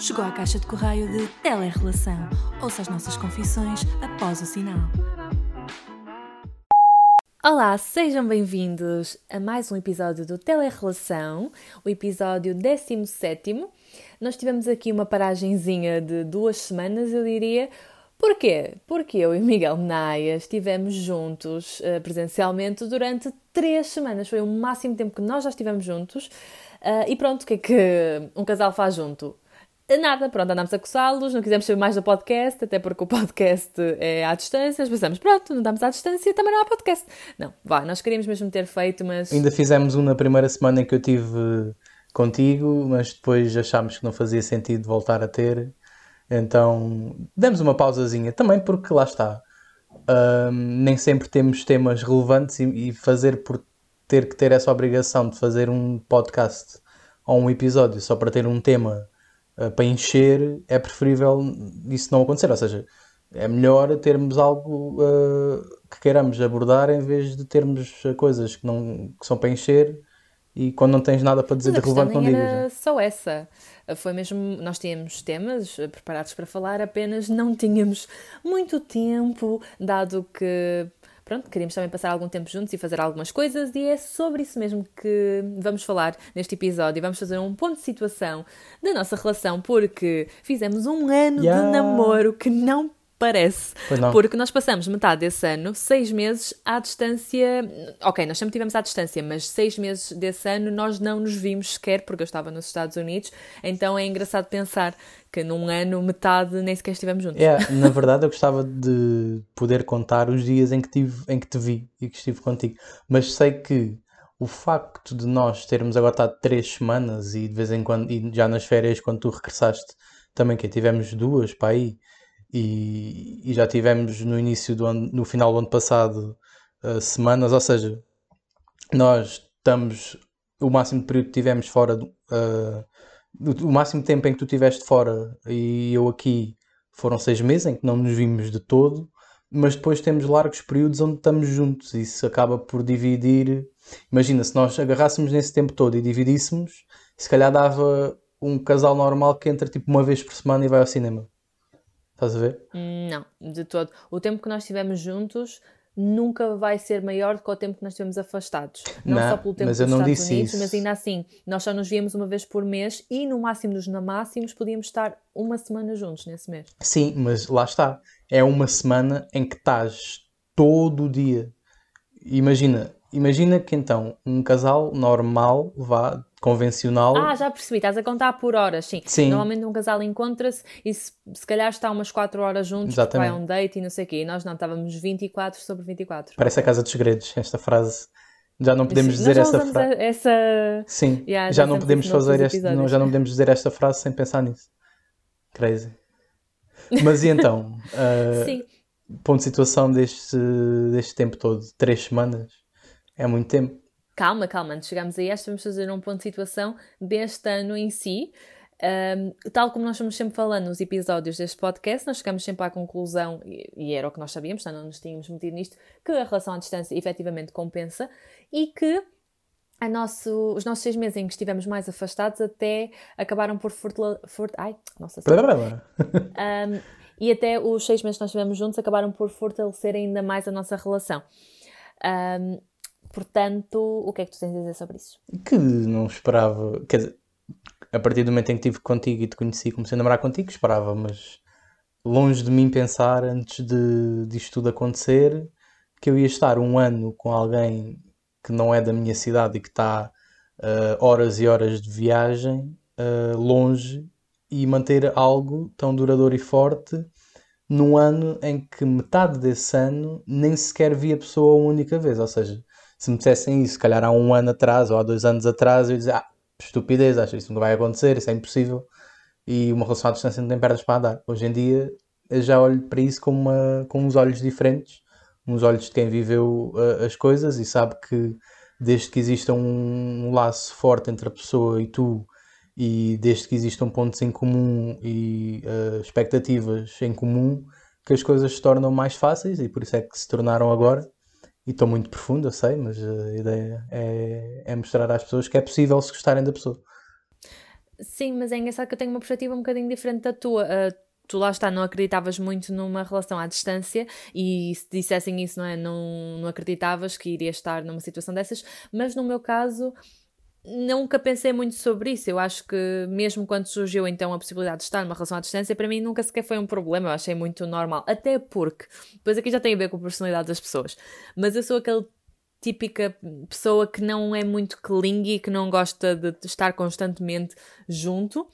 Chegou à caixa de correio de Telerrelação. Ouça as nossas confissões após o sinal. Olá, sejam bem-vindos a mais um episódio do Telerrelação, o episódio 17. Nós tivemos aqui uma paragenzinha de duas semanas, eu diria. Porquê? Porque eu e Miguel Naia estivemos juntos uh, presencialmente durante três semanas. Foi o máximo tempo que nós já estivemos juntos. Uh, e pronto, o que é que um casal faz junto? Nada, pronto, andámos a coçá-los, não quisemos saber mais do podcast, até porque o podcast é à distância, nós pensamos, pronto, não estamos à distância, também não há podcast. Não, vá, nós queríamos mesmo ter feito, mas... Ainda fizemos um na primeira semana em que eu tive contigo, mas depois achámos que não fazia sentido voltar a ter, então demos uma pausazinha, também porque lá está, um, nem sempre temos temas relevantes e, e fazer por ter que ter essa obrigação de fazer um podcast ou um episódio só para ter um tema uh, para encher, é preferível isso não acontecer. Ou seja, é melhor termos algo uh, que queiramos abordar em vez de termos coisas que, não, que são para encher e quando não tens nada para dizer de relevante não digas. Era só essa. Foi mesmo, nós tínhamos temas preparados para falar, apenas não tínhamos muito tempo, dado que pronto, queríamos também passar algum tempo juntos e fazer algumas coisas, e é sobre isso mesmo que vamos falar neste episódio. Vamos fazer um ponto de situação da nossa relação, porque fizemos um ano yeah. de namoro que não parece. Porque nós passamos metade desse ano, seis meses à distância. Ok, nós sempre tivemos à distância, mas seis meses desse ano nós não nos vimos sequer, porque eu estava nos Estados Unidos. Então é engraçado pensar que num ano metade nem sequer estivemos juntos. É, na verdade eu gostava de poder contar os dias em que, tive, em que te vi e que estive contigo. Mas sei que o facto de nós termos agora estado três semanas e de vez em quando, e já nas férias, quando tu regressaste, também que tivemos duas para aí e, e já tivemos no início do ano, no final do ano passado, uh, semanas, ou seja, nós estamos o máximo de período que tivemos fora, uh, o máximo tempo em que tu estiveste fora e eu aqui foram seis meses em que não nos vimos de todo, mas depois temos largos períodos onde estamos juntos e isso acaba por dividir. Imagina, se nós agarrássemos nesse tempo todo e dividíssemos, se calhar dava um casal normal que entra tipo uma vez por semana e vai ao cinema. Estás a ver? Não, de todo. O tempo que nós estivemos juntos nunca vai ser maior do que o tempo que nós estivemos afastados. Não, não só pelo tempo mas eu não disse Unidos, isso. mas ainda assim, nós só nos víamos uma vez por mês e no máximo dos máximos podíamos estar uma semana juntos nesse mês. Sim, mas lá está. É uma semana em que estás todo o dia. Imagina, imagina que então um casal normal vá convencional. Ah, já percebi, estás a contar por horas, sim. sim. Normalmente um casal encontra-se e se, se calhar está umas 4 horas juntos, vai a um date e não sei o quê. E nós não, estávamos 24 sobre 24. Parece a Casa dos Segredos, esta frase. Já não podemos dizer esta frase. Essa... Sim, yeah, já, já não podemos fazer este, não, já não podemos dizer esta frase sem pensar nisso. Crazy. Mas e então? Uh, sim. Ponto de situação deste, deste tempo todo, três semanas, é muito tempo calma, calma, antes de chegarmos a esta, vamos fazer um ponto de situação deste ano em si. Um, tal como nós estamos sempre falando nos episódios deste podcast, nós chegamos sempre à conclusão, e, e era o que nós sabíamos, não nos tínhamos metido nisto, que a relação à distância efetivamente compensa e que nosso, os nossos seis meses em que estivemos mais afastados até acabaram por fortalecer. Fort, ai, nossa um, E até os seis meses que nós estivemos juntos acabaram por fortalecer ainda mais a nossa relação. Um, Portanto, o que é que tu tens a dizer sobre isso? Que não esperava, quer dizer, a partir do momento em que estive contigo e te conheci, comecei a namorar contigo, esperava, mas longe de mim pensar antes de disto tudo acontecer que eu ia estar um ano com alguém que não é da minha cidade e que está uh, horas e horas de viagem uh, longe e manter algo tão duradouro e forte num ano em que metade desse ano nem sequer vi a pessoa uma única vez, ou seja, se me dissessem isso, se calhar há um ano atrás ou há dois anos atrás, eu ia dizer, ah, estupidez, acho isso nunca vai acontecer, isso é impossível. E uma relação à distância não tem pernas para andar. Hoje em dia, eu já olho para isso com, uma, com uns olhos diferentes, uns olhos de quem viveu uh, as coisas e sabe que desde que exista um, um laço forte entre a pessoa e tu, e desde que existam pontos em comum e uh, expectativas em comum, que as coisas se tornam mais fáceis e por isso é que se tornaram agora e estou muito profundo, eu sei, mas a ideia é, é mostrar às pessoas que é possível se gostarem da pessoa. Sim, mas é engraçado que eu tenho uma perspectiva um bocadinho diferente da tua. Uh, tu lá está, não acreditavas muito numa relação à distância e se dissessem isso, não é? Não, não acreditavas que iria estar numa situação dessas, mas no meu caso nunca pensei muito sobre isso. Eu acho que mesmo quando surgiu então a possibilidade de estar numa relação à distância, para mim nunca sequer foi um problema, eu achei muito normal. Até porque, depois aqui já tem a ver com a personalidade das pessoas, mas eu sou aquele típica pessoa que não é muito clingy, que não gosta de estar constantemente junto.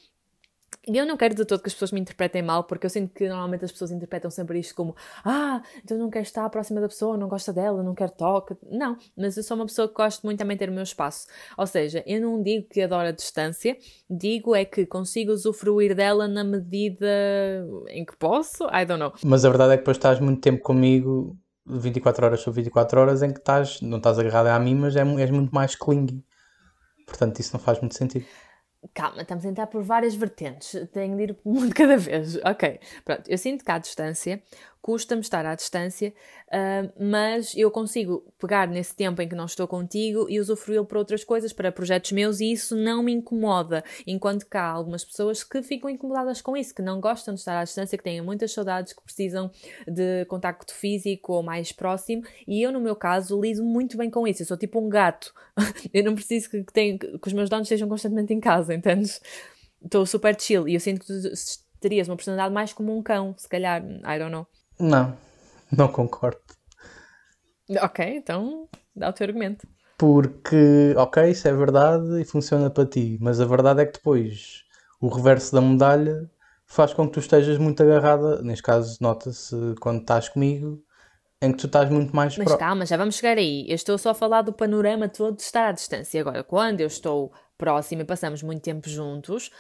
E eu não quero de todo que as pessoas me interpretem mal, porque eu sinto que normalmente as pessoas interpretam sempre isto como ah, então não quero estar próxima da pessoa, não gosta dela, não quero toque. Não, mas eu sou uma pessoa que gosto muito também de ter o meu espaço. Ou seja, eu não digo que adoro a distância, digo é que consigo usufruir dela na medida em que posso. I don't know. Mas a verdade é que depois estás muito tempo comigo 24 horas sobre 24 horas em que estás, não estás agarrada a mim, mas é, és muito mais clingy. Portanto, isso não faz muito sentido. Calma, estamos a entrar por várias vertentes. Tenho de ir um de cada vez. Ok, pronto. Eu sinto que à distância custa-me estar à distância, uh, mas eu consigo pegar nesse tempo em que não estou contigo e usufruí-lo para outras coisas, para projetos meus, e isso não me incomoda. Enquanto que há algumas pessoas que ficam incomodadas com isso, que não gostam de estar à distância, que têm muitas saudades, que precisam de contacto físico ou mais próximo, e eu, no meu caso, lido muito bem com isso. Eu sou tipo um gato. eu não preciso que, tenha, que os meus donos estejam constantemente em casa, entendes? Estou super chill e eu sinto que tu terias uma personalidade mais como um cão, se calhar, I don't know. Não, não concordo. Ok, então dá o teu argumento. Porque, ok, isso é verdade e funciona para ti, mas a verdade é que depois o reverso da medalha faz com que tu estejas muito agarrada, neste caso nota-se quando estás comigo, em que tu estás muito mais Mas pro... calma, já vamos chegar aí. Eu estou só a falar do panorama todo de estar à distância. Agora, quando eu estou próxima e passamos muito tempo juntos,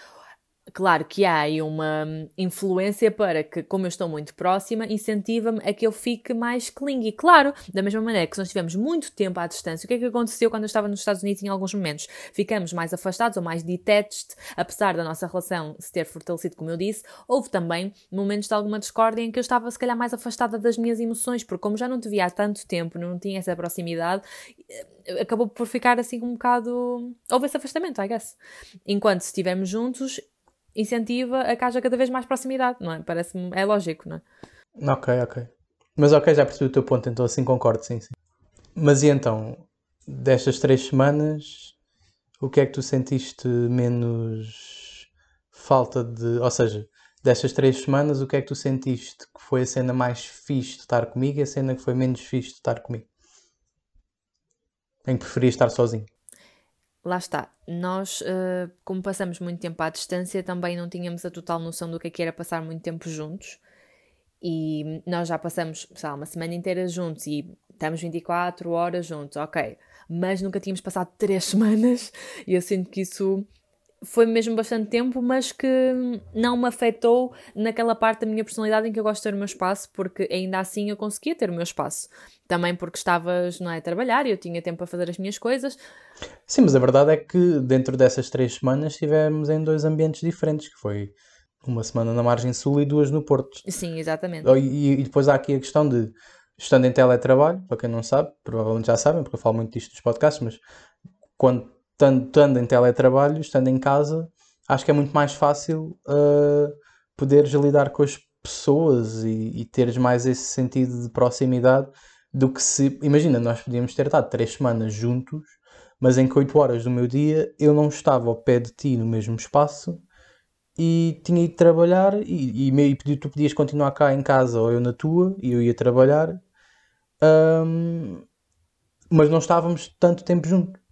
Claro que há aí uma influência para que, como eu estou muito próxima, incentiva-me a que eu fique mais clingy. Claro, da mesma maneira que se nós tivemos muito tempo à distância, o que é que aconteceu quando eu estava nos Estados Unidos em alguns momentos? Ficamos mais afastados ou mais detached, apesar da nossa relação se ter fortalecido, como eu disse. Houve também momentos de alguma discórdia em que eu estava, se calhar, mais afastada das minhas emoções, porque como já não te via há tanto tempo, não tinha essa proximidade, eh, acabou por ficar assim um bocado. Houve esse afastamento, I guess. Enquanto se estivermos juntos, incentiva a que haja cada vez mais proximidade, não é? Parece-me, é lógico, não é? Ok, ok. Mas ok, já percebi o teu ponto, então assim concordo, sim, sim. Mas e então, destas três semanas, o que é que tu sentiste menos falta de. Ou seja, destas três semanas, o que é que tu sentiste que foi a cena mais fixe de estar comigo e a cena que foi menos fixe de estar comigo? Em que preferias estar sozinho? Lá está, nós, uh, como passamos muito tempo à distância, também não tínhamos a total noção do que, é que era passar muito tempo juntos. E nós já passamos, sei lá, uma semana inteira juntos e estamos 24 horas juntos, ok. Mas nunca tínhamos passado 3 semanas e eu sinto que isso foi mesmo bastante tempo, mas que não me afetou naquela parte da minha personalidade em que eu gosto de ter o meu espaço, porque ainda assim eu conseguia ter o meu espaço. Também porque estavas não é, a trabalhar e eu tinha tempo para fazer as minhas coisas. Sim, mas a verdade é que dentro dessas três semanas estivemos em dois ambientes diferentes, que foi uma semana na margem sul e duas no Porto. Sim, exatamente. E, e depois há aqui a questão de, estando em teletrabalho, para quem não sabe, provavelmente já sabem, porque eu falo muito disto nos podcasts, mas quando estando em teletrabalho, estando em casa, acho que é muito mais fácil uh, poderes lidar com as pessoas e, e, teres mais esse sentido de proximidade do que se. Imagina, nós podíamos ter estado três semanas juntos, mas em que oito horas do meu dia eu não estava ao pé de ti no mesmo espaço e tinha ido trabalhar e, e, e tu podias continuar cá em casa ou eu na tua e eu ia trabalhar, um, mas não estávamos tanto tempo juntos.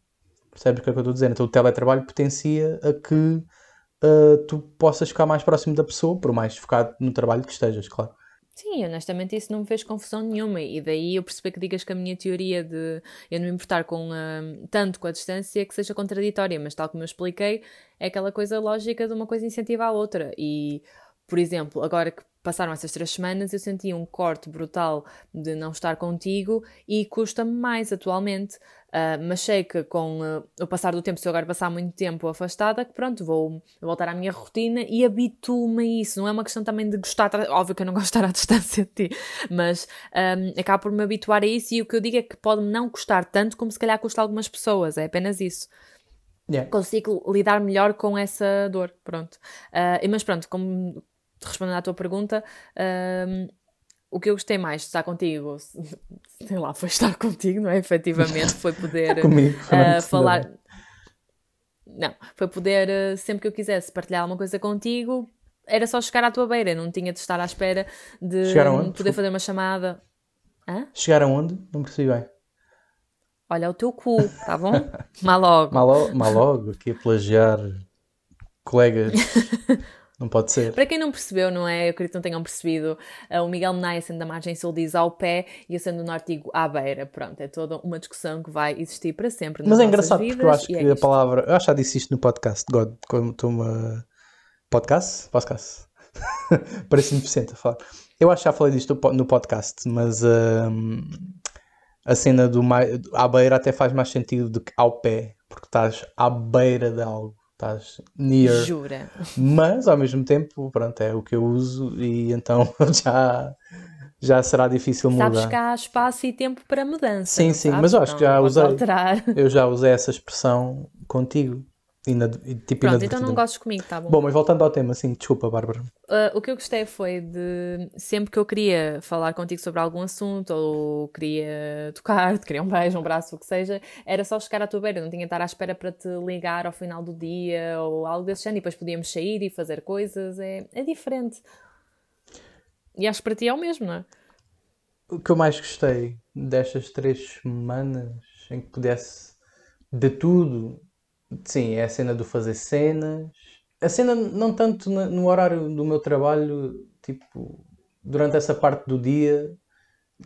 Percebes o que é que eu estou dizer? Então o teletrabalho potencia a que uh, tu possas ficar mais próximo da pessoa, por mais focado no trabalho que estejas, claro. Sim, honestamente isso não me fez confusão nenhuma e daí eu percebi que digas que a minha teoria de eu não me importar com uh, tanto com a distância que seja contraditória, mas tal como eu expliquei, é aquela coisa lógica de uma coisa incentiva a outra e, por exemplo, agora que passaram essas três semanas eu senti um corte brutal de não estar contigo e custa-me mais atualmente. Uh, mas sei que com uh, o passar do tempo, se eu agora passar muito tempo afastada, que pronto, vou voltar à minha rotina e habituo-me a isso. Não é uma questão também de gostar, óbvio que eu não gosto de estar à distância de ti, mas um, acabo por me habituar a isso e o que eu digo é que pode não custar tanto como se calhar custa algumas pessoas, é apenas isso. Yeah. consigo lidar melhor com essa dor, pronto. Uh, mas pronto, como respondendo à tua pergunta, uh, o que eu gostei mais de estar contigo, sei lá, foi estar contigo, não é? Efetivamente, foi poder Comigo, uh, falar. Não, foi poder, uh, sempre que eu quisesse partilhar alguma coisa contigo, era só chegar à tua beira, não tinha de estar à espera de poder fazer uma chamada. Hã? Chegar aonde? Não percebi bem. Olha o teu cu, tá bom? Má logo. Mal, lo- mal logo, aqui a plagiar colegas. Não pode ser. Para quem não percebeu, não é? Eu acredito que não tenham percebido. uh, o Miguel Menaia, sendo da margem sul, diz ao pé e eu sendo do norte digo à beira. Pronto, é toda uma discussão que vai existir para sempre. nas Mas é engraçado vidas, porque eu acho e é que a palavra. Eu acho que já disse isto no podcast, God, quando estou uma. Podcast? Podcast. Parece deficiente a falar. Eu acho que já falei disto no po- no podcast, mas hum, a cena do mai... à beira até faz mais sentido do que ao pé, porque estás à beira de algo, estás near, Jura. mas ao mesmo tempo, pronto, é o que eu uso e então já, já será difícil Sabes mudar. que há espaço e tempo para mudança. Sim, sim, sabes? mas eu acho que já usei. alterar. Eu já usei essa expressão contigo. Inad... e, Tipo, Pronto, então não gostes comigo, tá bom? Bom, mas voltando ao tema, sim, desculpa, Bárbara. Uh, o que eu gostei foi de sempre que eu queria falar contigo sobre algum assunto ou queria tocar-te, queria um beijo, um braço, o que seja, era só chegar à tua beira, não tinha de estar à espera para te ligar ao final do dia ou algo desse género e depois podíamos sair e fazer coisas. É, é diferente. E acho que para ti é o mesmo, não é? O que eu mais gostei destas três semanas em que pudesse de tudo, sim, é a cena do fazer cenas. A cena não tanto no horário do meu trabalho, tipo, durante essa parte do dia,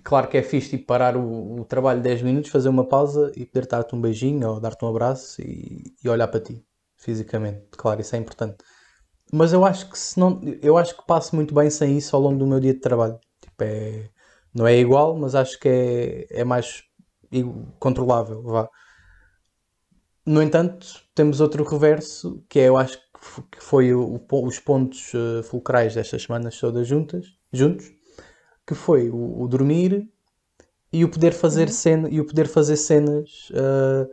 claro que é fixe tipo, parar o, o trabalho 10 minutos, fazer uma pausa e poder dar-te um beijinho ou dar-te um abraço e, e olhar para ti, fisicamente. Claro, isso é importante. Mas eu acho que se não, eu acho que passo muito bem sem isso ao longo do meu dia de trabalho. Tipo, é, não é igual, mas acho que é, é mais controlável, vá. No entanto, temos outro reverso, que é, eu acho que foi o- o os pontos eh, fulcrais destas semanas todas juntas, juntos, que foi o, o dormir e o poder fazer cena, e o poder fazer cenas eh,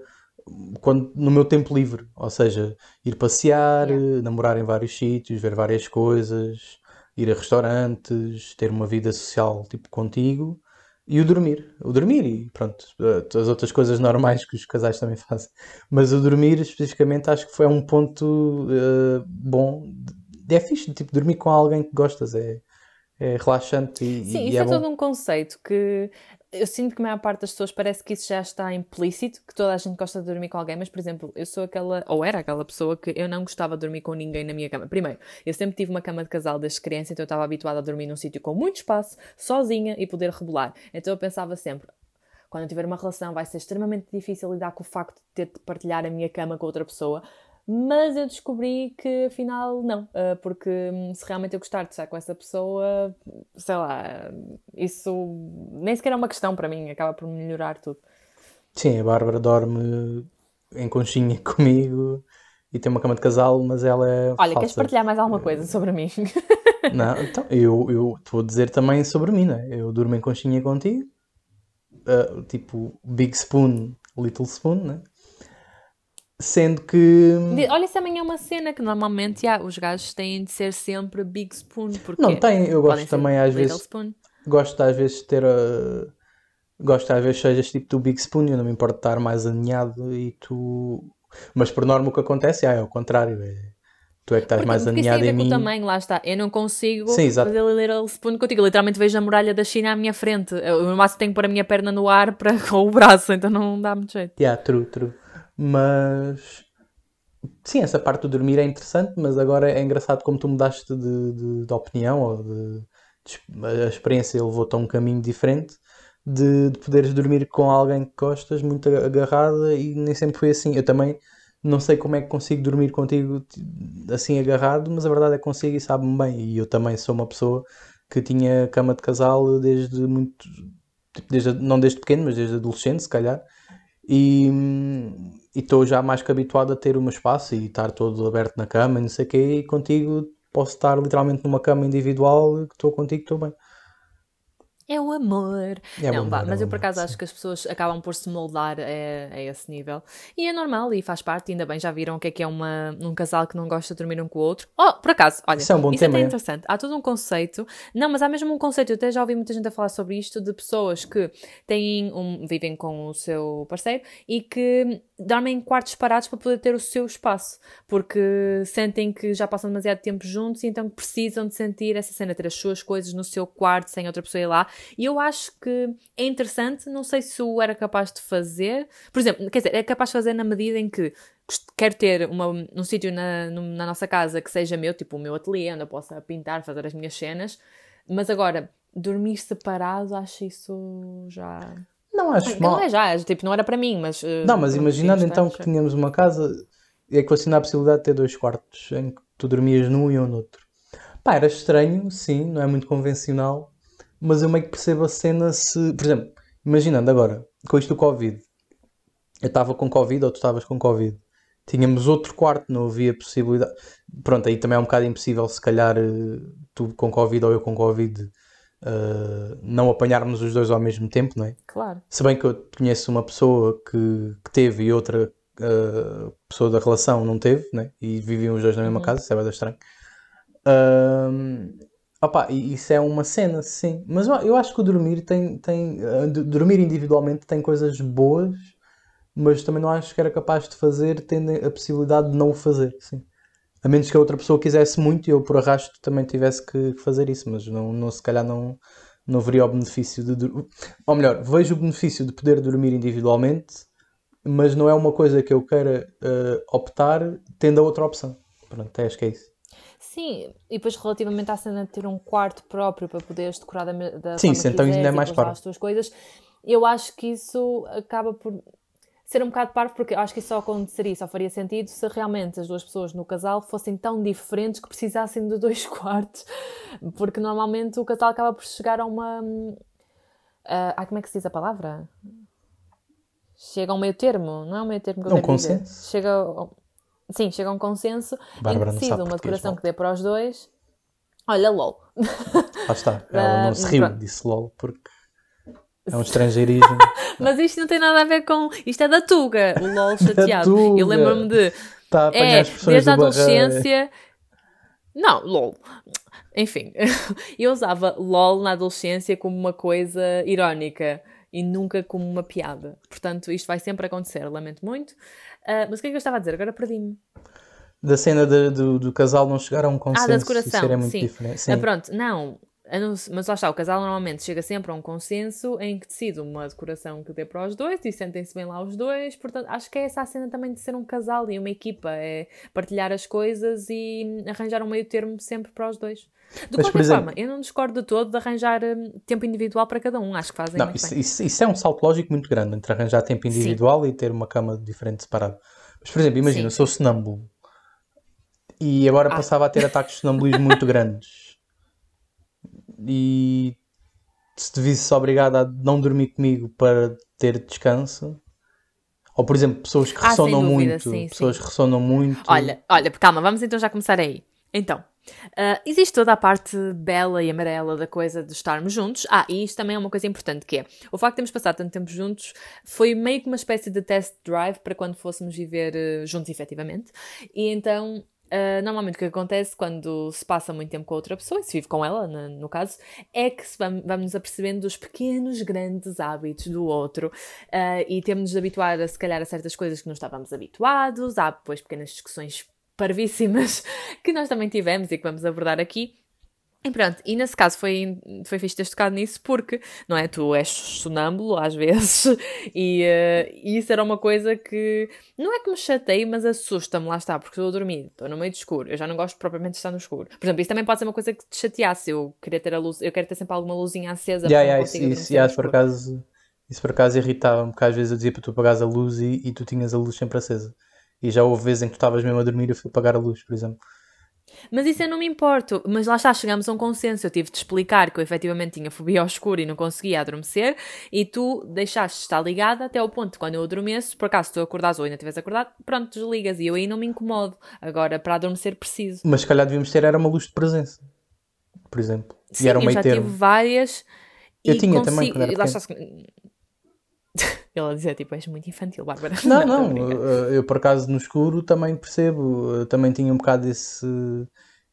quando, no meu tempo livre, ou seja, ir passear, Yeah. eh, namorar em vários sítios, ver várias coisas, ir a restaurantes, ter uma vida social tipo contigo e o dormir, o dormir e pronto, eh, as outras coisas normais que os casais também fazem, mas o dormir especificamente acho que foi um ponto eh, bom, é fixe, tipo, dormir com alguém que gostas, é, é relaxante e, Sim, e isso é é todo um conceito que eu sinto que a maior parte das pessoas parece que isso já está implícito, que toda a gente gosta de dormir com alguém, mas, por exemplo, eu sou aquela, ou era aquela pessoa que eu não gostava de dormir com ninguém na minha cama. Primeiro, eu sempre tive uma cama de casal desde criança, então eu estava habituada a dormir num sítio com muito espaço, sozinha e poder rebolar. Então eu pensava sempre, quando eu tiver uma relação vai ser extremamente difícil lidar com o facto de ter de partilhar a minha cama com outra pessoa. Mas eu descobri que afinal não, ah, porque hum, se realmente eu gostar de estar com essa pessoa, sei lá, isso nem sequer é uma questão para mim, acaba por melhorar tudo. Sim, a Bárbara dorme em conchinha comigo e tem uma cama de casal, mas ela é Olha, queres falsa. partilhar mais alguma coisa sobre mim? Não, então, eu, eu estou a dizer também sobre mim, não é? Eu durmo em conchinha contigo, ah, tipo Big Spoon, Little Spoon, né? Sendo que. Olha, isso também é uma cena que normalmente já, os gajos têm de ser sempre Big Spoon, porque Não tem, eu gosto também às vezes. Spoon. Gosto às vezes de ter a. Gosto às vezes sejas tipo do Big Spoon, eu não me importo estar mais aninhado e tu. Mas por norma o que acontece é, é o contrário, é... tu é que estás Porque, mais porque aninhado em mim. tamanho, lá está. Eu não consigo Sim, fazer Little Spoon contigo. Eu literalmente vejo a muralha da China à minha frente. Eu, no máximo tenho que pôr a minha perna no ar para, com o braço, então não dá muito jeito. Yeah, true, true. Mas sim, essa parte do dormir é interessante, mas agora é engraçado como tu mudaste de, de, de opinião ou de, de- a experiência levou-te a um caminho diferente de, de poderes dormir com alguém que gostas muito agarrada e nem sempre foi assim. Eu também não sei como é que consigo dormir contigo assim agarrado, mas a verdade é que consigo e sabe-me bem. E eu também sou uma pessoa que tinha cama de casal desde muito, tipo, desde, não desde pequeno, mas desde adolescente, se calhar. E e estou já mais que habituado a ter meu espaço e estar todo aberto na cama e não sei o quê, e contigo posso estar literalmente numa cama individual estou contigo, estou bem. É o amor. É não, vá, amor, é mas eu por amor, acaso sim. acho que as pessoas acabam por se moldar a, a esse nível. E é normal e faz parte, ainda bem, já viram o que é que é uma, um casal que não gosta de dormir um com o outro. Oh, por acaso, olha, Isso é um bom isso tema, é é. interessante. Há todo um conceito, não, mas há mesmo um conceito, eu até já ouvi muita gente a falar sobre isto, de pessoas que têm um, vivem com o seu parceiro e que dormem em quartos separados para poder ter o seu espaço, porque sentem que já passam demasiado tempo juntos e então precisam de sentir essa cena, ter as suas coisas no seu quarto sem outra pessoa ir lá. E eu acho que é interessante, não sei se o era capaz de fazer, por exemplo, quer dizer, é capaz de fazer na medida em que quero ter uma, um sítio na, na nossa casa que seja meu, tipo o meu ateliê, onde eu possa pintar, fazer as minhas cenas, mas agora, dormir separado, acho isso já. Não acho Não mal. é já, é, tipo, não era para mim, mas. eh, Não, mas imaginando então que tínhamos uma casa equacionar a possibilidade de ter dois quartos em que tu dormias num e eu no outro. Pá, era estranho, sim, não é muito convencional, mas eu meio que percebo a cena se. Por exemplo, imaginando agora, com isto do Covid, eu estava com Covid ou tu estavas com Covid, tínhamos outro quarto, não havia possibilidade. Pronto, aí também é um bocado impossível, se calhar eh, tu com Covid ou eu com Covid, eh, não apanharmos os dois ao mesmo tempo, não é? Claro. Se bem que eu conheço uma pessoa que, que teve e outra uh, pessoa da relação não teve, né? E viviam os dois na mesma casa, isso é bem estranho. Ahm, opá, e isso é uma cena, sim. Mas eu, acho que o dormir tem, tem uh, dormir individualmente tem coisas boas, mas também não acho que era capaz de fazer tendo a possibilidade de não o fazer, sim. A menos que a outra pessoa quisesse muito e eu por arrasto também tivesse que fazer isso, mas não, não se calhar não, não veria o benefício de dur- ou melhor, vejo o benefício de poder dormir individualmente, mas não é uma coisa que eu queira eh, optar tendo a outra opção. Pronto, acho que é isso. Sim, e depois relativamente à cena de ter um quarto próprio para poderes decorar da, da Sim, forma então ainda é mais parvo. as tuas coisas, eu acho que isso acaba por ser um bocado parvo, porque eu acho que isso só aconteceria, só faria sentido se realmente as duas pessoas no casal fossem tão diferentes que precisassem de dois quartos, porque normalmente o casal acaba por chegar a uma... ah, como é que se diz a palavra? Chega a um meio termo, não é um meio termo que eu Um quero dizer. consenso? Chega ao- Sim, chega a um consenso Bárbara em que decide uma decoração que dê para os dois. Olha, LOL. Lá está. Ela não se riu, pronto. disse LOL, porque é um estrangeirismo. Mas isto não tem nada a ver com. Isto é da Tuga, o LOL chateado. Eu lembro-me de. Apanhar É, desde a adolescência. Não, LOL. Enfim, eu usava LOL na adolescência como uma coisa irónica e nunca como uma piada. Portanto, isto vai sempre acontecer, lamento muito. Ah, mas o que é que eu estava a dizer? Agora perdi-me. Da cena de- do, do casal não chegar a um consenso. Ah, da Isso decoração, era muito sim. diferente. Sim. Ah, pronto, não. Eu Mas lá está, o casal normalmente chega sempre a um consenso em que decide uma decoração que dê para os dois e sentem-se bem lá os dois. Portanto, acho que é essa a cena também de ser um casal e uma equipa, é partilhar as coisas e arranjar um meio termo sempre para os dois. De Mas, qualquer exemplo- forma, eu não discordo de todo de arranjar hum, tempo individual para cada um. Acho que fazem Não, muito isso, bem. isso- isso é um salto lógico muito grande entre arranjar tempo Sim. individual e ter uma cama diferente separada. Mas, por exemplo, imagina, Sim, sou sonâmbulo e agora Ah. passava a ter ataques de sonambulismo muito grandes e se te visse obrigado a não dormir comigo para ter descanso, ou por exemplo, pessoas que Ah, ressonam dúvida, muito, sim, pessoas sim. que ressonam muito. Olha, olha, calma, vamos então já começar aí. Então, ah, existe toda a parte bela e amarela da coisa de estarmos juntos. Ah, e isto também é uma coisa importante, que é o facto de termos passado tanto tempo juntos foi meio que uma espécie de test drive para quando fôssemos viver eh, juntos efetivamente. E então, ah, normalmente o que acontece quando se passa muito tempo com outra pessoa, e se vive com ela, na- no caso, é que se vam- vamos nos apercebendo dos pequenos, grandes hábitos do outro ah, e temos de habituar, a, se calhar, a certas coisas que não estávamos habituados. Há depois pequenas discussões parvíssimas que nós também tivemos e que vamos abordar aqui. E pronto, e nesse caso foi, foi fixe ter tocado nisso porque, não é, tu és sonâmbulo às vezes e, e isso era uma coisa que não é que me chateie, mas assusta-me, lá está, porque estou a dormir, estou no meio de escuro, eu já não gosto propriamente de estar no escuro. Por exemplo, isso também pode ser uma coisa que te chateasse, eu queria ter a luz, eu quero ter sempre alguma luzinha acesa Yeah, yeah, isso, isso, yeah, por acaso, isso por acaso irritava-me, porque às vezes eu dizia para tu apagares a luz e, e tu tinhas a luz sempre acesa. E já houve vezes em que tu estavas mesmo a dormir e eu fui apagar a luz, por exemplo. Mas isso eu não me importo. Mas lá está, chegamos a um consenso. Eu tive de explicar que eu efetivamente tinha fobia ao escuro e não conseguia adormecer. E tu deixaste de estar ligada até ao ponto de quando eu adormeço, por acaso tu acordares ou ainda estiveres acordado, pronto, desligas. E eu aí não me incomodo. Agora, para adormecer, preciso. Mas se calhar devíamos ter era uma luz de presença, por exemplo. e Sim, era um eu já termo. tive várias. Eu tinha consigo... também quando era Ela dizia tipo, és muito infantil, Bárbara. Não, não, não eu, eu, por acaso no escuro também percebo, eu também tinha um bocado esse,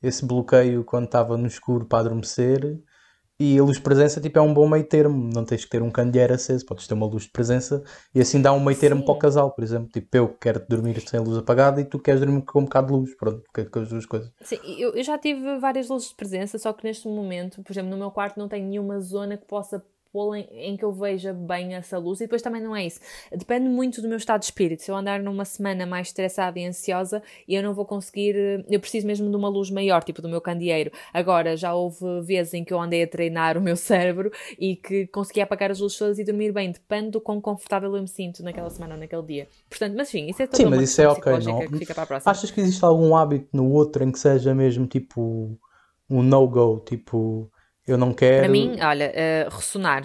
esse bloqueio quando estava no escuro para adormecer e a luz de presença tipo, é um bom meio termo, não tens que ter um candeeiro aceso, podes ter uma luz de presença e assim dá um meio termo Sim. para o casal, por exemplo. Tipo, eu quero dormir sem luz apagada e tu queres dormir com um bocado de luz, pronto, com as duas coisas. Sim, eu, eu já tive várias luzes de presença, só que neste momento, por exemplo, no meu quarto não tenho nenhuma zona que possa em, em que eu veja bem essa luz e depois também não é isso. Depende muito do meu estado de espírito. Se eu andar numa semana mais estressada e ansiosa, eu não vou conseguir. Eu preciso mesmo de uma luz maior, tipo do meu candeeiro. Agora, já houve vezes em que eu andei a treinar o meu cérebro e que consegui apagar as luzes todas e dormir bem. Depende do quão confortável eu me sinto naquela semana ou naquele dia. Portanto, mas sim, isso é toda Sim, mas isso é ok, não? Que. Achas que existe algum hábito no outro em que seja mesmo tipo um no-go? Tipo eu não quero. Para mim, olha, uh, ressonar,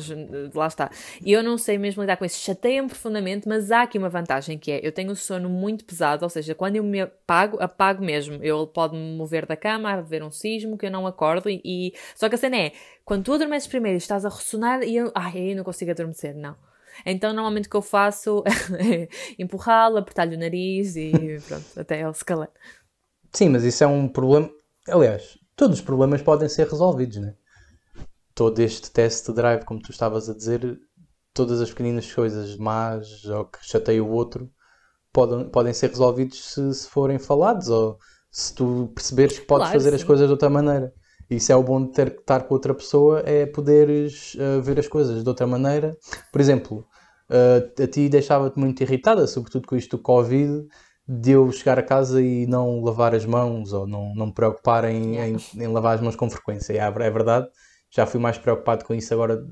lá está. E eu não sei mesmo lidar com isso, chateia-me profundamente, mas há aqui uma vantagem que é: eu tenho o sono muito pesado, ou seja, quando eu me apago, apago mesmo. Eu pode-me mover da cama, haver um sismo que eu não acordo. E, e... Só que a cena é: quando tu adormeces primeiro e estás a ressonar, e eu, ai, aí eu não consigo adormecer, não. Então, normalmente o que eu faço é empurrá-lo, apertar-lhe o nariz e pronto, até ele se calar. Sim, mas isso é um problema. Aliás, todos os problemas podem ser resolvidos, né? Todo este test de drive, como tu estavas a dizer, todas as pequeninas coisas más ou que chateiam o outro podem, podem ser resolvidos se, se forem falados ou se tu perceberes que podes claro, fazer sim. as coisas de outra maneira. Isso é o bom de ter que estar com outra pessoa, é poderes uh, ver as coisas de outra maneira. Por exemplo, uh, a ti deixava-te muito irritada, sobretudo com isto do Covid, de eu chegar a casa e não lavar as mãos ou não, não me preocupar em, em, em lavar as mãos com frequência. É, é verdade já fui mais preocupado com isso agora.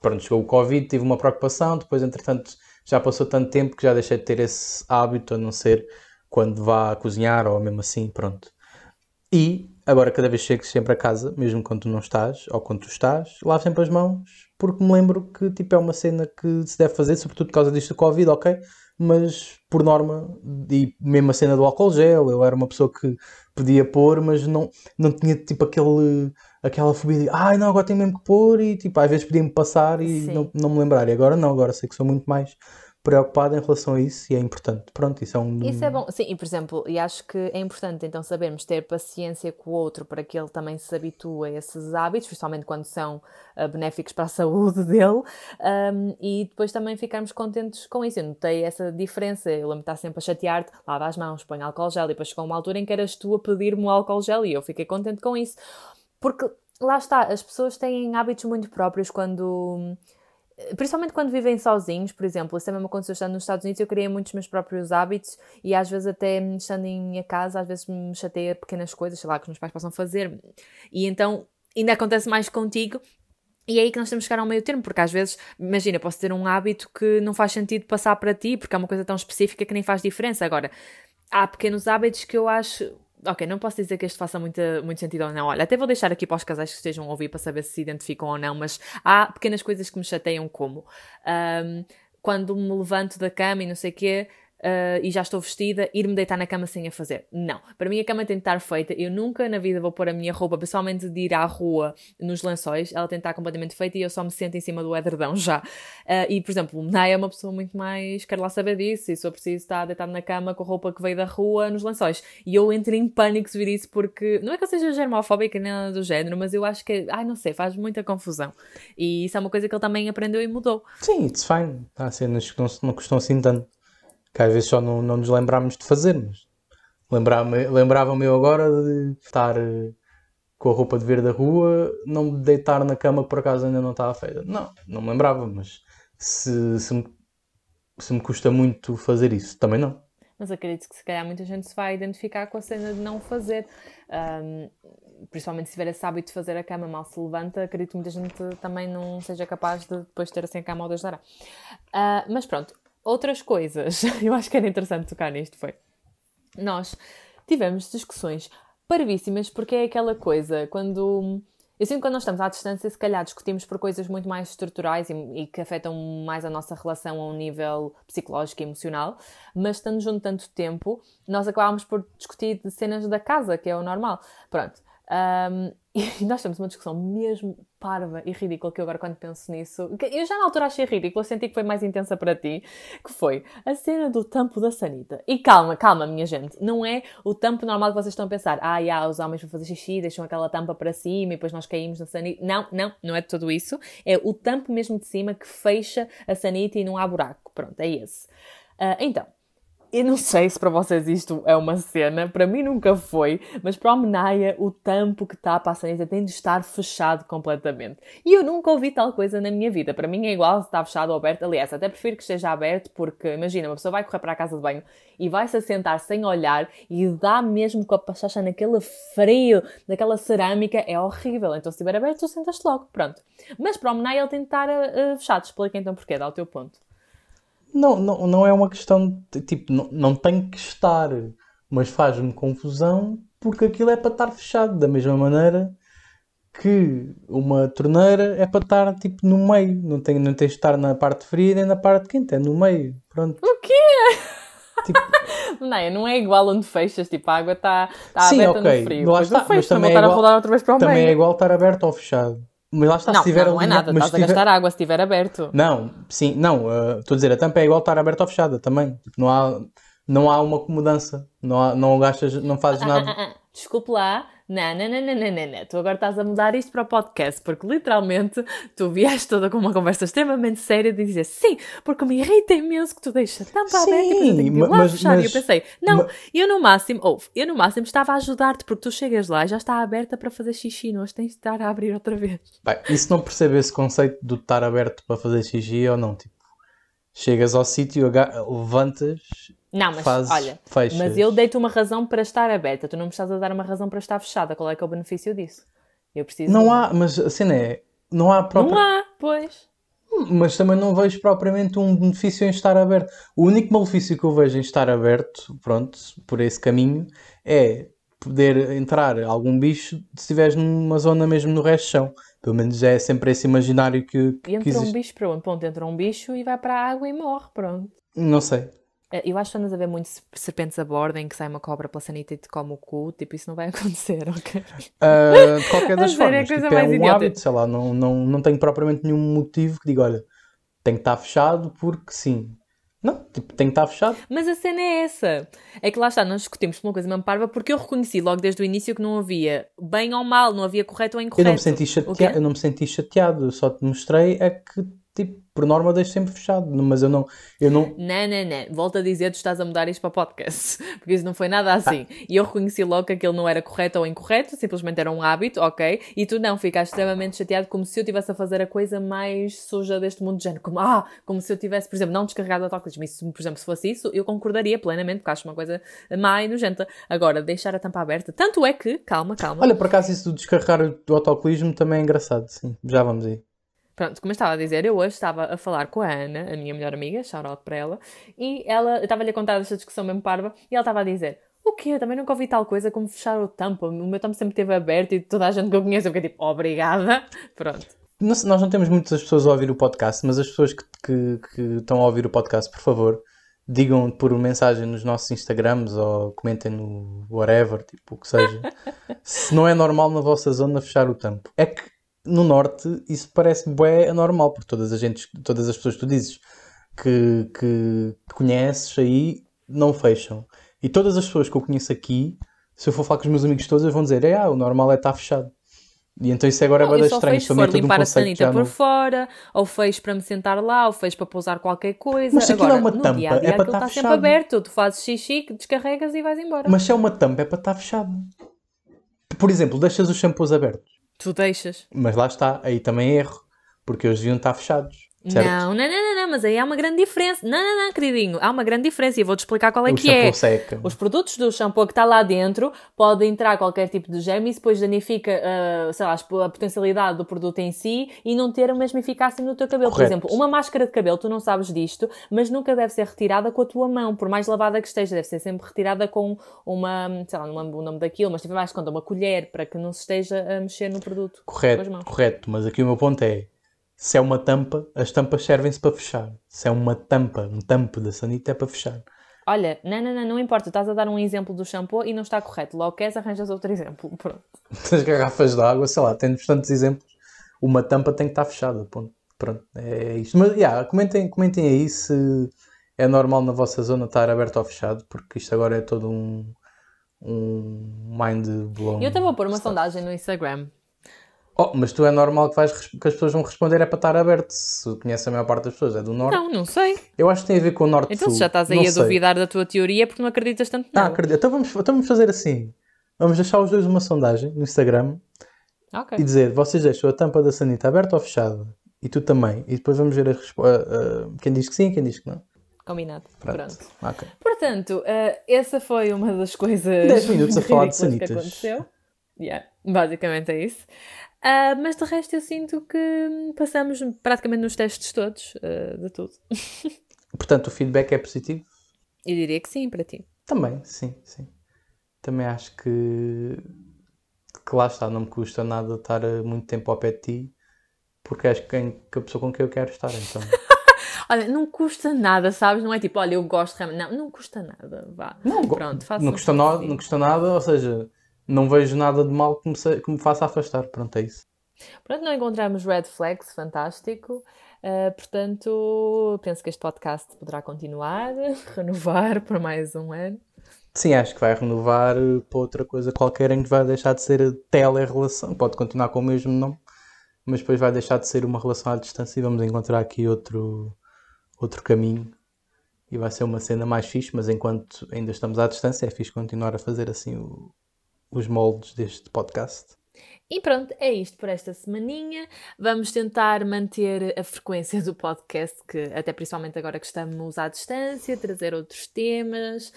Pronto, chegou o Covid, tive uma preocupação, depois, entretanto, já passou tanto tempo que já deixei de ter esse hábito, a não ser quando vá cozinhar ou mesmo assim, pronto. E agora, cada vez chego sempre a casa, mesmo quando tu não estás ou quando tu estás, lavo sempre as mãos, porque me lembro que tipo, é uma cena que se deve fazer, sobretudo por causa disto do Covid, ok? Mas por norma, e mesmo a cena do álcool gel, eu era uma pessoa que podia pôr, mas não, não tinha tipo aquele aquela fobia de ai não, agora tenho mesmo que pôr e tipo, às vezes podia-me passar e não, não me lembrar. E agora não, agora sei que sou muito mais preocupado em relação a isso e é importante. Pronto, isso é um. Isso é bom, sim, e por exemplo, e acho que é importante então sabermos ter paciência com o outro para que ele também se habitue a esses hábitos, principalmente quando são uh, benéficos para a saúde dele, um, e depois também ficarmos contentes com isso. Eu notei essa diferença, eu lembro de estar sempre a chatear-te, lava as mãos, põe álcool gel, e depois chegou uma altura em que eras tu a pedir-me o álcool gel e eu fiquei contente com isso. Porque lá está, as pessoas têm hábitos muito próprios quando. Principalmente quando vivem sozinhos, por exemplo, isso também me aconteceu estando nos Estados Unidos, eu criei muitos meus próprios hábitos e às vezes até estando em minha casa, às vezes me chateia pequenas coisas, sei lá, que os meus pais possam fazer. E então ainda acontece mais contigo e é aí que nós temos que chegar ao meio termo, porque às vezes, imagina, posso ter um hábito que não faz sentido passar para ti, porque é uma coisa tão específica que nem faz diferença. Agora, há pequenos hábitos que eu acho Ok, não posso dizer que este faça muito, muito sentido ou não. Olha, até vou deixar aqui para os casais que estejam a ouvir para saber se se identificam ou não, mas há pequenas coisas que me chateiam, como um, quando me levanto da cama e não sei o quê, uh, e já estou vestida, ir-me deitar na cama sem a fazer. Não. Para mim a cama tem de estar feita. Eu nunca na vida vou pôr a minha roupa, pessoalmente de ir à rua nos lençóis, ela tem de estar completamente feita e eu só me sento em cima do edredão já. Uh, e, por exemplo, Naya é uma pessoa muito mais. quero lá saber disso, e se eu preciso estar deitado na cama com a roupa que veio da rua nos lençóis. E eu entro em pânico se vir isso porque. Não é que eu seja germofóbica nem nada do género, mas eu acho que. Ai, não sei, faz muita confusão. E isso é uma coisa que ele também aprendeu e mudou. Sim, it's fine. Há cenas que não, não custam assim tanto que às vezes só não, não nos lembramos de fazer, mas lembrava-me eu agora de estar eh, com a roupa de ver da rua, não me deitar na cama por acaso ainda não estava feita. Não, não me lembrava, mas se, se, me, se me custa muito fazer isso, também não. Mas acredito que se calhar muita gente se vai identificar com a cena de não fazer. Um, principalmente se tiver esse hábito de fazer a cama mal se levanta, acredito que muita gente também não seja capaz de depois ter assim a cama ao Deus. Uh, mas pronto, outras coisas, eu acho que era interessante tocar nisto, foi. Nós tivemos discussões parvíssimas, porque é aquela coisa, quando. Eu sinto que quando nós estamos à distância, se calhar discutimos por coisas muito mais estruturais e, e, que afetam mais a nossa relação a um nível psicológico e emocional, mas estando junto tanto tempo, nós acabámos por discutir de cenas da casa, que é o normal. Pronto. Um, e nós temos uma discussão mesmo parva e ridícula que eu agora quando penso nisso, eu já na altura achei ridícula, senti que foi mais intensa para ti, que foi a cena do tampo da sanita. E calma, calma, minha gente, não é o tampo normal que vocês estão a pensar, ah, já, os homens vão fazer xixi, deixam aquela tampa para cima e depois nós caímos na sanita. Não, não, não é tudo isso. É o tampo mesmo de cima que fecha a sanita e não há buraco. Pronto, é esse. Uh, então, eu não sei se para vocês isto é uma cena, para mim nunca foi, mas para a Menaia o tampo que tapa a sanita tem de estar fechado completamente. E eu nunca ouvi tal coisa na minha vida. Para mim é igual se está fechado ou aberto. Aliás, até prefiro que esteja aberto porque, imagina, uma pessoa vai correr para a casa de banho e vai se assentar sem olhar e dá mesmo com a pachacha naquele frio daquela cerâmica, é horrível. Então se estiver aberto, tu sentas logo, pronto. Mas para o Menaia ele tem de estar uh, fechado. Explica então porquê, dá o teu ponto. Não, não, não é uma questão de tipo, não, não tem que estar, mas faz-me confusão porque aquilo é para estar fechado, da mesma maneira que uma torneira é para estar tipo no meio, não tem, não tem de estar na parte fria nem na parte quente, é no meio, pronto. O quê? Tipo... não, não é igual onde fechas, tipo, a água está tá aberta okay. no frio. Lá está, mas também, é igual, também é igual estar aberto ou fechado. Mas lá está, não, se tiver não, não é nada, estás a gastar água se estiver aberto. Não, sim, não, uh, estou a dizer, a tampa é igual estar aberta ou fechada também. Tipo, não há, não há uma mudança, não, há, não gastas, não fazes ah, nada. Desculpe lá, não, não, não, não, não, não. Tu agora estás a mudar isto para o podcast, porque literalmente tu vieste toda com uma conversa extremamente séria de dizer sim, porque me irrita imenso que tu deixas tampa sim, aberta e depois eu tenho que ir lá mas, fechar. Mas, e eu pensei, não, mas, eu no máximo, ouve, eu no máximo estava a ajudar-te, porque tu chegas lá e já está aberta para fazer xixi, não tens de estar a abrir outra vez. Bem, e se não percebe esse conceito de estar aberto para fazer xixi ou não, tipo, chegas ao sítio, levantas não, mas fazes, olha, fechas. mas eu dei-te uma razão para estar aberta, tu não me estás a dar uma razão para estar fechada. Qual é que é o benefício disso? Eu preciso. Não de... há, mas a cena é. Não há própria... Não há, pois. Mas também não vejo propriamente um benefício em estar aberto. O único malefício que eu vejo em estar aberto, pronto, por esse caminho, é poder entrar algum bicho se estiveres numa zona mesmo no resto do chão. Pelo menos é sempre esse imaginário que, que E entra existe. um bicho para onde? Ponto, entra um bicho e vai para a água e morre, pronto. Não sei. Eh, eu acho que andas a ver muitos serpentes a bordo em que sai uma cobra pela sanita e te come o cu. Tipo, isso não vai acontecer, ok? Uh, de qualquer das formas, tipo, é um idiota. hábito, sei lá, não, não, não tenho propriamente nenhum motivo que diga, olha, tem que estar fechado porque sim. Não, tipo, tem que estar fechado. Mas a cena é essa. É que lá está, nós discutimos por uma coisa mesmo parva porque eu reconheci logo desde o início que não havia bem ou mal, não havia correto ou incorreto. Eu não me senti chateado, eu não me senti chateado, só te mostrei é que por norma deixo sempre fechado, mas eu não, eu não... Não, não, não, volto a dizer, tu estás a mudar isto para podcast, porque isso não foi nada assim, ah. e eu reconheci logo que aquilo não era correto ou incorreto, simplesmente era um hábito, ok, e tu não, ficaste extremamente chateado como se eu estivesse a fazer a coisa mais suja deste mundo de género, como, ah, como se eu tivesse, por exemplo, não descarregado o autocolismo, isso, por exemplo, se fosse isso, eu concordaria plenamente, porque acho uma coisa má e nojenta, agora, deixar a tampa aberta, tanto é que, calma, calma... Olha, por acaso isso do descarregar o autocolismo também é engraçado, sim, já vamos aí. Pronto, como eu estava a dizer, eu hoje estava a falar com a Ana, a minha melhor amiga, shout out para ela, e ela, estava-lhe a contar esta discussão mesmo parva, e ela estava a dizer, o quê? Eu também nunca ouvi tal coisa como fechar o tampo, o meu tampo sempre esteve aberto e toda a gente que eu conheço, eu fiquei tipo, obrigada, pronto. Nós não temos muitas pessoas a ouvir o podcast, mas as pessoas que, que, que estão a ouvir o podcast, por favor, digam por mensagem nos nossos Instagrams ou comentem no whatever, tipo, o que seja, se não é normal na vossa zona fechar o tampo. É que no norte isso parece bué anormal, porque todas as, gente, todas as pessoas que tu dizes que, que conheces aí não fecham. E todas as pessoas que eu conheço aqui, se eu for falar com os meus amigos todos, vão dizer: é, ah, o normal é estar fechado. E então isso agora é bem estranho. Se for limpar um a sanita por fora, ou fez para me sentar lá, ou fez para pousar qualquer coisa. Mas se aquilo agora, é uma tampa, dia -dia, é para estar está sempre aberto. Tu fazes xixi, descarregas e vais embora. Mas se é uma tampa, é para estar fechado. Por exemplo, deixas os shampoos abertos. Tu deixas. Mas lá está, aí também é erro, porque eles deviam estar fechados. Certo? Não, não, não, não, mas aí há uma grande diferença. Não, não, não, queridinho, há uma grande diferença e vou-te explicar qual é o que é. Seca. Os produtos do shampoo que está lá dentro podem entrar qualquer tipo de germe e depois danifica, uh, sei lá, a potencialidade do produto em si e não ter a mesma eficácia no teu cabelo. Correto. Por exemplo, uma máscara de cabelo, tu não sabes disto, mas nunca deve ser retirada com a tua mão, por mais lavada que esteja, deve ser sempre retirada com uma, sei lá, não lembro o nome daquilo, mas tiver mais conta, uma colher para que não se esteja a mexer no produto. Correto, correto, mas aqui o meu ponto é se é uma tampa, as tampas servem-se para fechar. Se é uma tampa, um tampo da sanita é para fechar. Olha, não, não, não, não importa, estás a dar um exemplo do shampoo e não está correto. Logo queres, arranjas outro exemplo. Pronto. As garrafas de água, sei lá, temos tantos exemplos. Uma tampa tem que estar fechada. Ponto. Pronto, é isto. Mas, yeah, comentem, comentem aí se é normal na vossa zona estar aberto ou fechado, porque isto agora é todo um, um mind blown. Eu até vou pôr uma sondagem no Instagram. Oh, mas tu é normal que, vais, que as pessoas vão responder é para estar aberto, se conhece a maior parte das pessoas, é do Norte. Não, não sei. Eu acho que tem a ver com o Norte Então se já estás aí não a sei. duvidar da tua teoria é porque não acreditas tanto Ah, nada. acredito. Então vamos, então vamos fazer assim. Vamos deixar os dois uma sondagem no Instagram Ok. e dizer, vocês deixam a tampa da sanita aberta ou fechada? E tu também. E depois vamos ver a quem diz que sim, quem diz que não. Combinado. Pronto. Pronto. Ok. Portanto, eh, essa foi uma das coisas 10 minutos a falar de ridículas que sanitas. aconteceu. Yeah, basicamente é isso. Ah, mas de resto eu sinto que passamos praticamente nos testes todos ah, de tudo. Portanto, o feedback é positivo? Eu diria que sim, para ti. Também, sim, sim. Também acho que, que lá está, não me custa nada estar muito tempo ao pé de ti, porque quem, que a pessoa com quem eu quero estar, então. Olha, não custa nada, sabes? Não é tipo, olha, eu gosto realmente. Não, não custa nada. Vá. Não, Pronto, faça não, custa no, não custa nada, ou seja, não vejo nada de mal que me, que me faça afastar. Pronto, é isso. Pronto, não encontramos red flags, fantástico. Ah, portanto, penso que este podcast poderá continuar, renovar por mais um ano. Sim, acho que vai renovar eh, para outra coisa qualquer em que vai deixar de ser a tele-relação. Pode continuar com o mesmo nome, mas depois vai deixar de ser uma relação à distância e vamos encontrar aqui outro, outro caminho. E vai ser uma cena mais fixe, mas enquanto ainda estamos à distância, é fixe continuar a fazer assim o- os moldes deste podcast. E pronto, é isto por esta semaninha. Vamos tentar manter a frequência do podcast, que até principalmente agora que estamos à distância, trazer outros temas.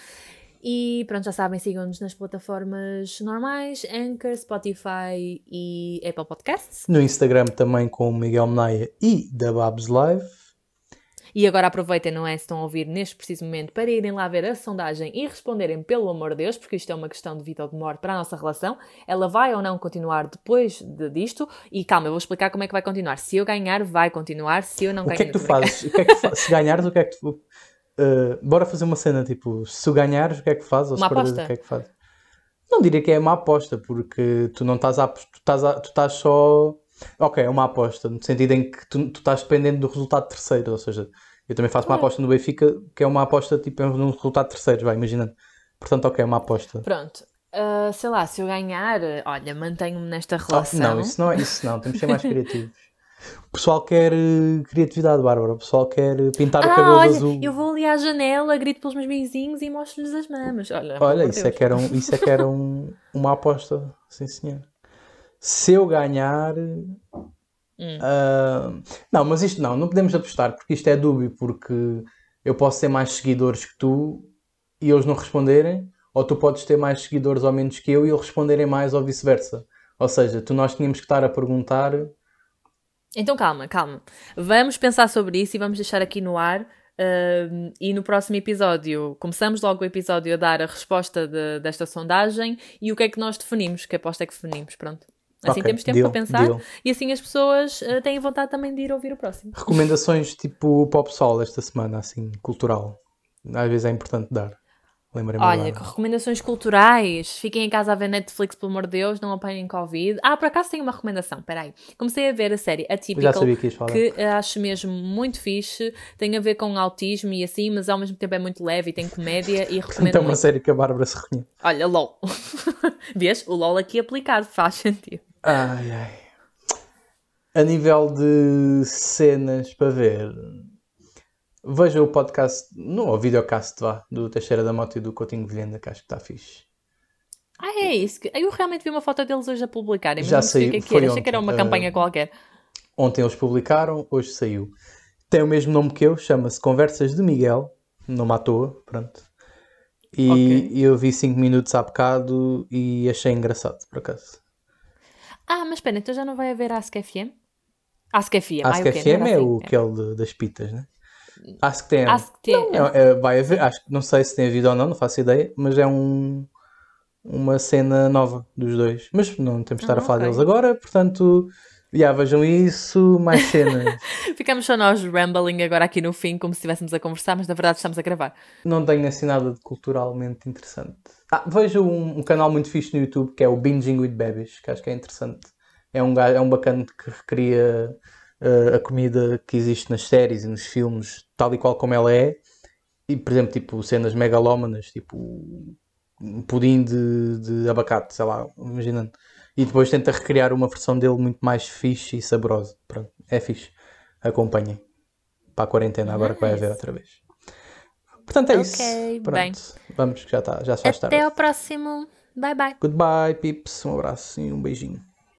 E pronto, já sabem, sigam-nos nas plataformas normais, Anchor, Spotify e Apple Podcasts. No Instagram também com o Miguel Menaia e da Babs Live. E agora aproveitem, não é? Se estão a ouvir neste preciso momento, para irem lá ver a sondagem e responderem pelo amor de Deus, porque isto é uma questão de vida ou de morte para a nossa relação. Ela vai ou não continuar depois de, disto? E calma, eu vou explicar como é que vai continuar. Se eu ganhar, vai continuar. Se eu não O ganhar, que é que tu fazes? O que é que tu fa- Se ganhares, o que é que tu. Uh, bora fazer uma cena tipo: se ganhares, o que é que fazes? Ou se perderes, o que é que fazes? Não diria que é uma aposta, porque tu não estás a. Tu estás, a, tu estás só. Ok, é uma aposta, no sentido em que tu, tu estás dependendo do resultado terceiro, ou seja, eu também faço uma Claro. aposta no Benfica, que é uma aposta tipo num resultado terceiro, vai, imaginando. Portanto, ok, é uma aposta. Pronto. Ah, sei lá, se eu ganhar, olha, mantenho-me nesta Ah, relação. não, isso não é isso não, temos que ser mais criativos. O pessoal quer eh, criatividade, Bárbara. O pessoal quer eh, pintar o Ah, cabelo olha, azul. eu vou ali à janela, grito pelos meus vizinhos e mostro-lhes as mamas. Olha, pelo Olha, amor de isso é Deus. que era, um, isso é, que era um- uma aposta, sim senhor. Se eu ganhar. Hum. ah, não, mas isto não, não podemos apostar, porque isto é dúbio, porque eu posso ter mais seguidores que tu e eles não responderem, ou tu podes ter mais seguidores ou menos que eu e eles responderem mais ou vice-versa. Ou seja, tu nós tínhamos que estar a perguntar. Então calma, calma. Vamos pensar sobre isso e vamos deixar aqui no ar. ahm, e no próximo episódio, começamos logo o episódio a dar a resposta de- desta sondagem e o que é que nós definimos, que aposta é que definimos, pronto. Assim Ok, temos tempo deal, para pensar deal. e assim as pessoas ah, têm vontade também de ir ouvir o próximo. Recomendações tipo para o pessoal esta semana, assim, cultural. Às vezes é importante dar. Lembrem-me Olha, recomendações culturais. Fiquem em casa a ver Netflix, pelo amor de Deus, não apanhem Covid. Ah, por acaso tenho uma recomendação, peraí. Comecei a ver a série Atypical, que que acho mesmo muito fixe. Tem a ver com autismo e assim, mas ao mesmo tempo é muito leve e tem comédia e recomendo Então, uma muito. série que a Bárbara se reconhece. Olha, LOL. Vês? O LOL aqui aplicado, faz sentido. Ai, ai. A nível de cenas para ver, veja o podcast, não, o videocast vá, do Teixeira da Mota e do Coutinho Vilhena, que acho que está fixe. Ah, é isso. Eu realmente vi uma foto deles hoje a publicarem, Já o saiu, que é foi era. Achei que era uma Ah, campanha qualquer. Ontem eles publicaram, hoje saiu. Tem o mesmo nome que eu, chama-se Conversas de Miguel, não à toa, pronto. E Ok. eu vi 5 minutos há bocado e achei engraçado, por acaso. Ah, mas espera, então já não vai haver Ask FM? Ask FM, Acho ai, que o? FM é o assim. aquele de- das pitas, né? Que tem. Ask FM. Não, é- é- vai haver, acho que não sei se tem havido ou não, não faço ideia, mas é um, uma cena nova dos dois. Mas não temos de estar Ah, a falar ok. deles agora, portanto, Yeah, vejam isso, mais cenas. Ficamos só nós rambling agora aqui no fim, como se estivéssemos a conversar, mas na verdade estamos a gravar. Não tenho assim nada de culturalmente interessante. Ah, vejo um, um canal muito fixe no YouTube que é o Binging with Babies, que acho que é interessante. É um, é um bacana que recria uh, a comida que existe nas séries e nos filmes, tal e qual como ela é. E, por exemplo, tipo cenas megalómanas, tipo um pudim de, de abacate, sei lá, imaginando. E depois tenta recriar uma versão dele muito mais fixe e saborosa. Pronto, é fixe. Acompanhem. Para a quarentena, agora que vai haver outra vez. Portanto, é Ok, isso. Pronto. bem. Vamos, que já está, já se faz tarde. Até ao próximo. Bye bye. Goodbye, pips. Um abraço e um beijinho.